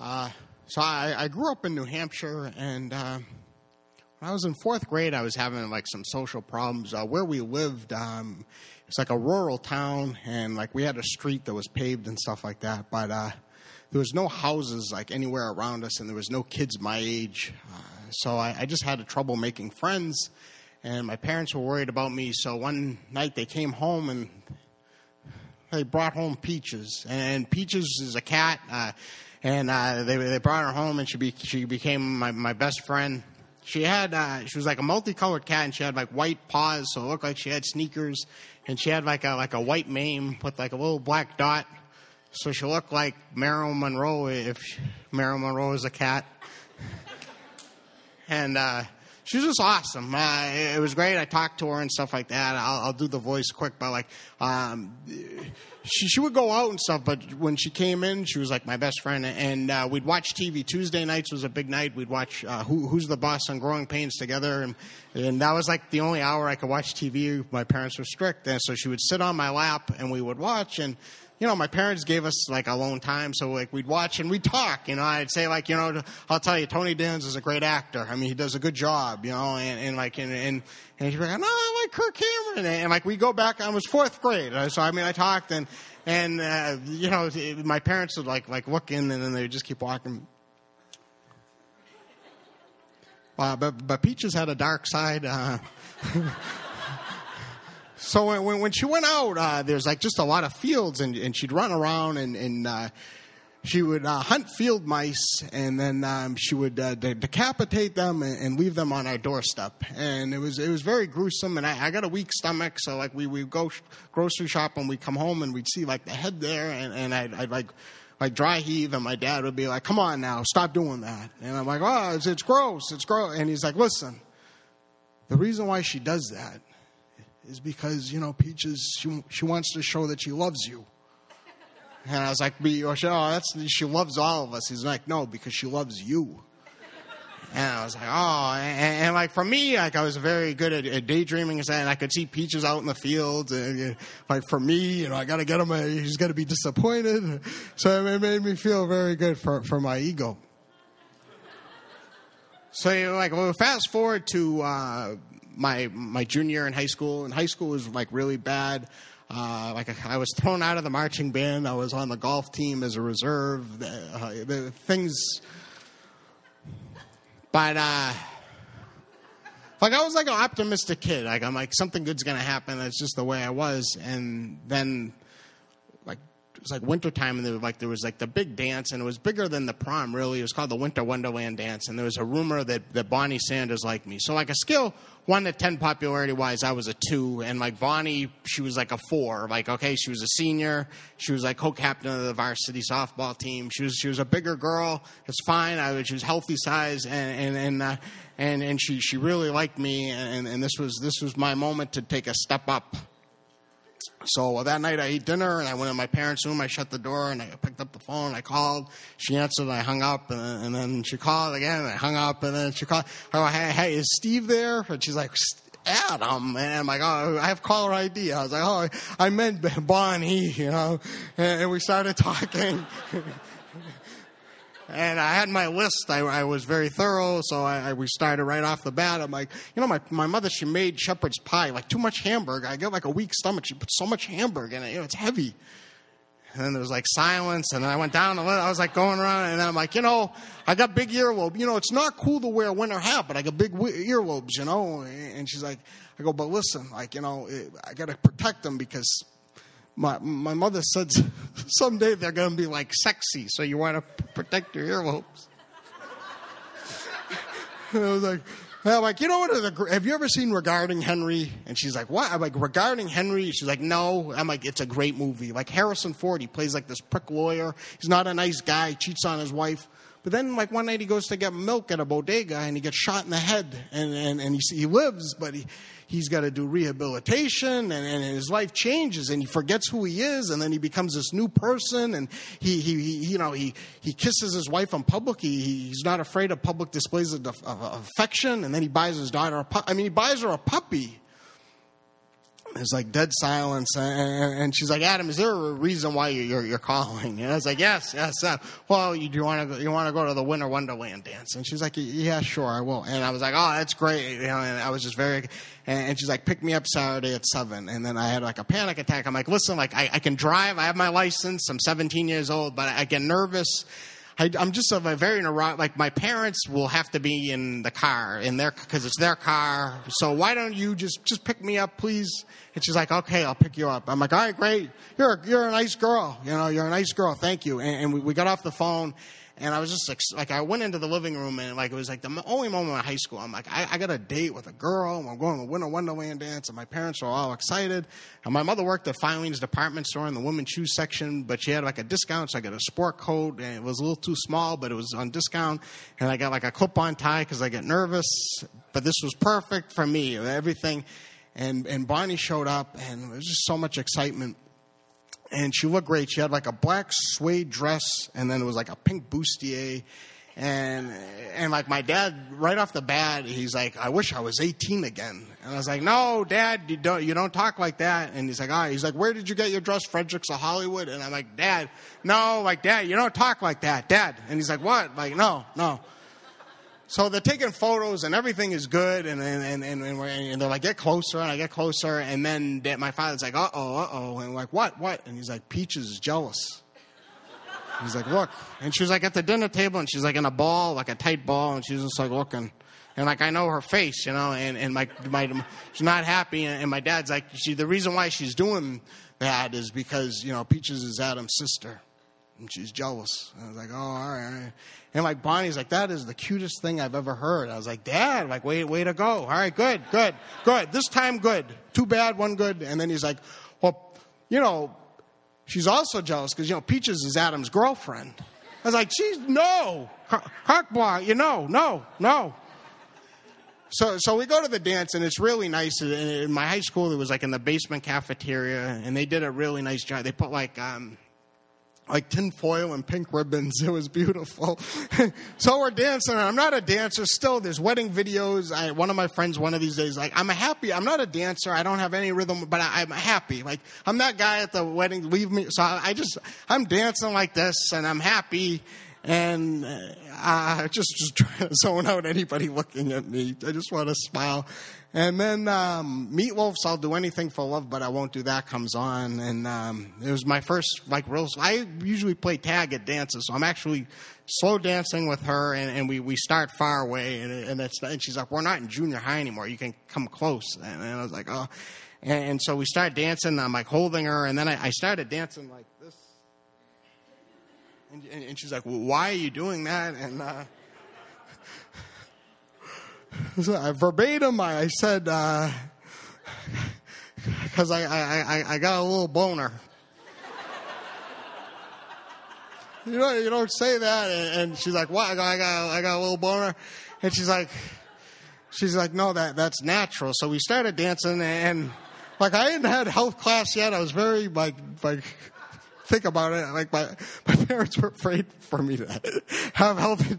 Uh, so I, I, grew up in New Hampshire, and uh, when I was in fourth grade, I was having like some social problems. Uh, where we lived, um, it's like a rural town, and like we had a street that was paved and stuff like that, but uh, there was no houses like anywhere around us, and there was no kids my age. Uh, so I, I just had trouble making friends, and my parents were worried about me. So one night they came home and they brought home Peaches, and Peaches is a cat, uh, and uh, they they brought her home, and she be, she became my my best friend. She had uh, she was like a multicolored cat, and she had like white paws, so it looked like she had sneakers, and she had like a like a white mane with like a little black dot, so she looked like Marilyn Monroe if Marilyn Monroe was a cat, and. Uh, she was just awesome. Uh, it was great. I talked to her and stuff like that. I'll, I'll do the voice quick, but like, um, she she would go out and stuff. But when she came in, she was like my best friend, and uh, we'd watch TV. Tuesday nights was a big night. We'd watch uh, Who, Who's the Boss and Growing Pains together, and and that was like the only hour I could watch TV. My parents were strict, and so she would sit on my lap, and we would watch and you know, my parents gave us like alone time, so like we'd watch and we'd talk. You know, I'd say like, you know, I'll tell you, Tony Danza is a great actor. I mean, he does a good job. You know, and, and like and and, and he'd be like, no, I like Kirk Cameron, and, and like we go back. I was fourth grade, so I mean, I talked and and uh, you know, my parents would like like look in and then they would just keep walking. Uh, but but Peaches had a dark side. Uh, So when, when she went out, uh, there's like just a lot of fields, and, and she'd run around and, and uh, she would uh, hunt field mice, and then um, she would uh, de- decapitate them and, and, leave them on our doorstep. And it was it was very gruesome. And I, I got a weak stomach, so like we we go sh- grocery shop and we come home and we'd see like the head there, and, and I'd, I'd like like dry heave, and my dad would be like, "Come on now, stop doing that." And I'm like, "Oh, it's, it's gross, it's gross." And he's like, "Listen, the reason why she does that is because, you know, Peaches, she, she wants to show that she loves you. And I was like, oh, that's, she loves all of us. He's like, no, because she loves you. And I was like, oh, and, and, like for me, like I was very good at, at daydreaming and I could see Peaches out in the field. And, like for me, you know, I got to get him. He's going to be disappointed. So it made me feel very good for, for my ego. So like, well, fast forward to uh, my my junior year in high school, and high school was like really bad. Uh, like I was thrown out of the marching band. I was on the golf team as a reserve. Uh, the things, but uh, like I was like an optimistic kid. Like I'm like something good's gonna happen. That's just the way I was. And then it was like wintertime and there was like there was like the big dance and it was bigger than the prom really. It was called the Winter Wonderland dance and there was a rumor that, that Bonnie Sanders liked me. So like a skill one to ten popularity wise, I was a two and like Bonnie, she was like a four. Like okay, she was a senior, she was like co-captain of the varsity softball team. She was she was a bigger girl. It's fine. I she was healthy size and and and uh, and, and she she really liked me and, and this was this was my moment to take a step up so that night I ate dinner and I went in my parents' room. I shut the door and I picked up the phone. I called. She answered. And I hung up and, and then she called again. I hung up and then she called. I go, hey, hey, is Steve there? And she's like, Adam. And I'm like, oh, I have caller ID. I was like, oh, I meant Bonnie, you know. And, and we started talking. and I had my list. I, I was very thorough, so I, I, we started right off the bat. I'm like, you know, my my mother she made shepherd's pie, like too much hamburger. I get like a weak stomach. She put so much hamburger in it. You know, it's heavy. And then there was like silence, and then I went down. And I was like going around, and I'm like, you know, I got big earlobe. You know, it's not cool to wear a winter hat, but I got big earlobes, you know. And she's like, I go, but listen, like, you know, I got to protect them because my, my mother said someday they're going to be like sexy, so you want to protect your earlobes. I was like, I'm like, you know what? Have you ever seen Regarding Henry? And she's like, what? I'm like, Regarding Henry? She's like, no. I'm like, it's a great movie. Like Harrison Ford, he plays like this prick lawyer. He's not a nice guy, cheats on his wife. But then, like one night, he goes to get milk at a bodega and he gets shot in the head, and and, and he, he lives, but he he's got to do rehabilitation and, and his life changes and he forgets who he is and then he becomes this new person and he, he, he you know he, he kisses his wife in public. He, he's not afraid of public displays of, of, of affection and then he buys his daughter a i mean he buys her a puppy there's like dead silence, and, she's like, "Adam, is there a reason why you're you're calling?" And I was like, "Yes, yes." Uh, well, you, do you want to you want to go to the Winter Wonderland dance? And she's like, "Yeah, sure, I will." And I was like, "Oh, that's great," you know. And I was just very, and, she's like, "Pick me up Saturday at 7. And then I had like a panic attack. I'm like, "Listen, like I, I can drive. I have my license. I'm 17 years old, but I get nervous." I, am just a, very neuro- like my parents will have to be in the car in their because it's their car. So why don't you just just pick me up, please? And she's like, okay, I'll pick you up. I'm like, all right, great. You're a, you're a nice girl. You know, you're a nice girl. Thank you. And, and we, we got off the phone and I was just like, like, I went into the living room and like, it was like the only moment in high school. I'm like, I, I got a date with a girl. And I'm going to Winter Wonderland dance. And my parents were all excited. And my mother worked at Filene's department store in the women's shoes section, but she had like a discount. So I got a sport coat and it was a little too small, but it was on discount. And I got like a clip on tie because I get nervous. But this was perfect for me. Everything. And, and Bonnie showed up and there was just so much excitement and she looked great. She had like a black suede dress, and then it was like a pink bustier. And and like my dad, right off the bat, he's like, "I wish I was 18 again." And I was like, "No, Dad, you don't you don't talk like that." And he's like, "Ah," he's like, "Where did you get your dress, Frederick's of Hollywood?" And I'm like, "Dad, no, like Dad, you don't talk like that, Dad." And he's like, "What?" Like, no, no. So they're taking photos and everything is good, and and and, and, and they're like, get closer, and I get closer, and then my father's like, uh oh, uh oh, and like, what, what? And he's like, Peaches is jealous. He's like, look, and she was like at the dinner table, and she's like in a ball, like a tight ball, and she's just like looking, and like I know her face, you know, and and my my she's not happy, and my dad's like, she the reason why she's doing that is because you know Peaches is Adam's sister and she's jealous. And I was like, oh, all right, all right. And like Bonnie's like, that is the cutest thing I've ever heard. I was like, Dad, like, way, way to go. All right, good, good, good. This time, good. Too bad, one good. And then he's like, well, you know, she's also jealous because you know Peaches is Adam's girlfriend. I was like, she's no, Cockblock, you know, no, no. So, so we go to the dance, and it's really nice. In my high school, it was like in the basement cafeteria, and they did a really nice job. They put like um, like tinfoil and pink ribbons. It was beautiful. so we're dancing. I'm not a dancer still. There's wedding videos. I, one of my friends, one of these days, like, I'm happy. I'm not a dancer. I don't have any rhythm, but I, am happy. Like, I'm that guy at the wedding. Leave me. So I, I just, I'm dancing like this and I'm happy and uh, just just trying to zone out anybody looking at me. I just want to smile. And then um, Meat Loaf's "I'll Do Anything for Love, but I Won't Do That" comes on, and um, it was my first like real. I usually play tag at dances, so I'm actually slow dancing with her, and, and we, we start far away, and, and it's and she's like, "We're not in junior high anymore. You can come close." And, and I was like, "Oh." And, and, so we start dancing. I'm like holding her, and then I, I started dancing like this. And, she's like, well, "Why are you doing that?" And uh, I, verbatim, I, I said, because uh, I, I, I, I got a little boner. you know, you don't say that. And, and she's like, what? I got, I got, I got a little boner. And she's like, she's like, no, that, that's natural. So we started dancing and like I hadn't had health class yet. I was very like, like, think about it. Like my, my parents were afraid for me to have health,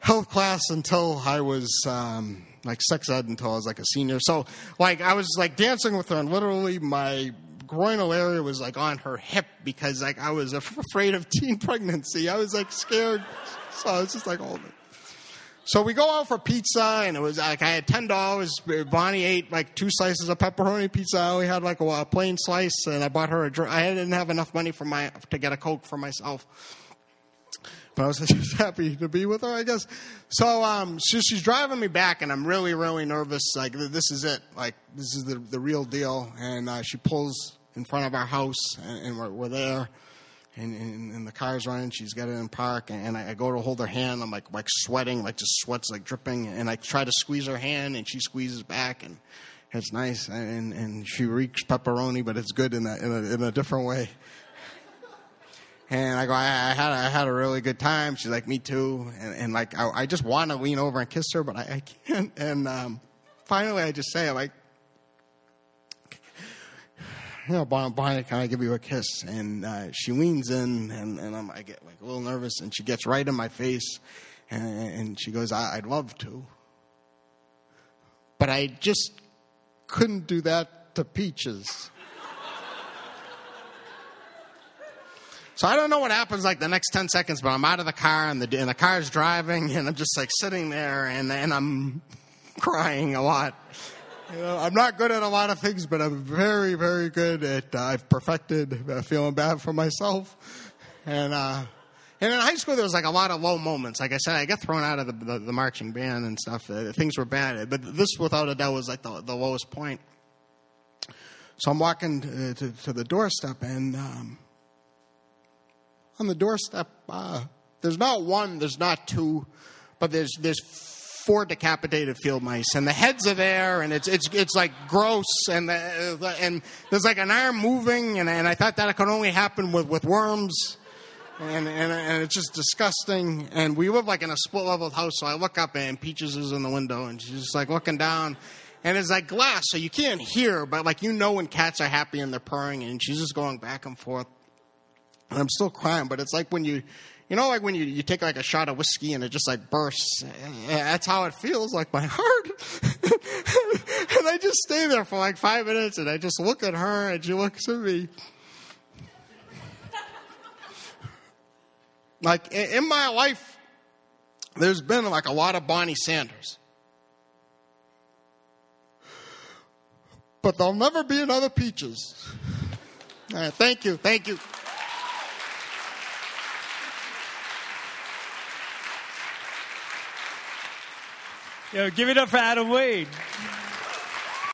health class until I was, um, like sex ed until I was like a senior. So like I was like dancing with her and literally my groinal area was like on her hip because like I was afraid of teen pregnancy. I was like scared. So I was just like holding. So we go out for pizza, and it was like I had ten dollars. Bonnie ate like two slices of pepperoni pizza. I only had like a, a plain slice, and I bought her a drink. I didn't have enough money for my to get a coke for myself. But I was just happy to be with her, I guess. So um, she, she's driving me back, and I'm really, really nervous. Like this is it. Like this is the the real deal. And uh, she pulls in front of our house, and, and we're, we're, there. And, and, and, the car's running. She's got it in park, and, and I, I, go to hold her hand. I'm like like sweating, like just sweats like dripping. And I try to squeeze her hand, and she squeezes back, and it's nice. And and she reeks pepperoni, but it's good in a in a, in a different way. And I go, I, I, had I had a really good time. She's like, me too. And, and like, I, I, just want to lean over and kiss her, but I, I can't. And um, finally, I just say, like, you know, Bonnie, can I give you a kiss? And uh, she leans in, and, and I'm, I get like a little nervous, and she gets right in my face, and, and she goes, I, I'd love to, but I just couldn't do that to peaches. So I don't know what happens like the next 10 seconds, but I'm out of the car and the, and the car's driving and I'm just like sitting there and, and I'm crying a lot. You know, I'm not good at a lot of things, but I'm very, very good at, uh, I've perfected uh, feeling bad for myself. And, uh, and in high school, there was like a lot of low moments. Like I said, I got thrown out of the, the, the marching band and stuff. Uh, things were bad, but this, without a doubt, was like the, the lowest point. So I'm walking to, to, to the doorstep, and um, on the doorstep, uh, there's not one, there's not two, but there's there's four decapitated field mice, and the heads are there, and it's it's it's like gross, and the, and there's like an arm moving, and and I thought that could only happen with with worms. And, and, and it's just disgusting. And we live like in a split level house, so I look up and Peaches is in the window, and she's just like looking down, and it's like glass, so you can't hear, but like you know when cats are happy and they're purring, and she's just going back and forth. And I'm still crying, but it's like when you, you know, like when you, you take like a shot of whiskey and it just like bursts. Eh, that's how it feels, like my heart. and I just stay there for like five minutes and I just look at her and she looks at me. Like in my life, there's been like a lot of Bonnie Sanders. But there'll never be another Peaches. Thank you. Thank you. Yo, give it up for Adam Wade.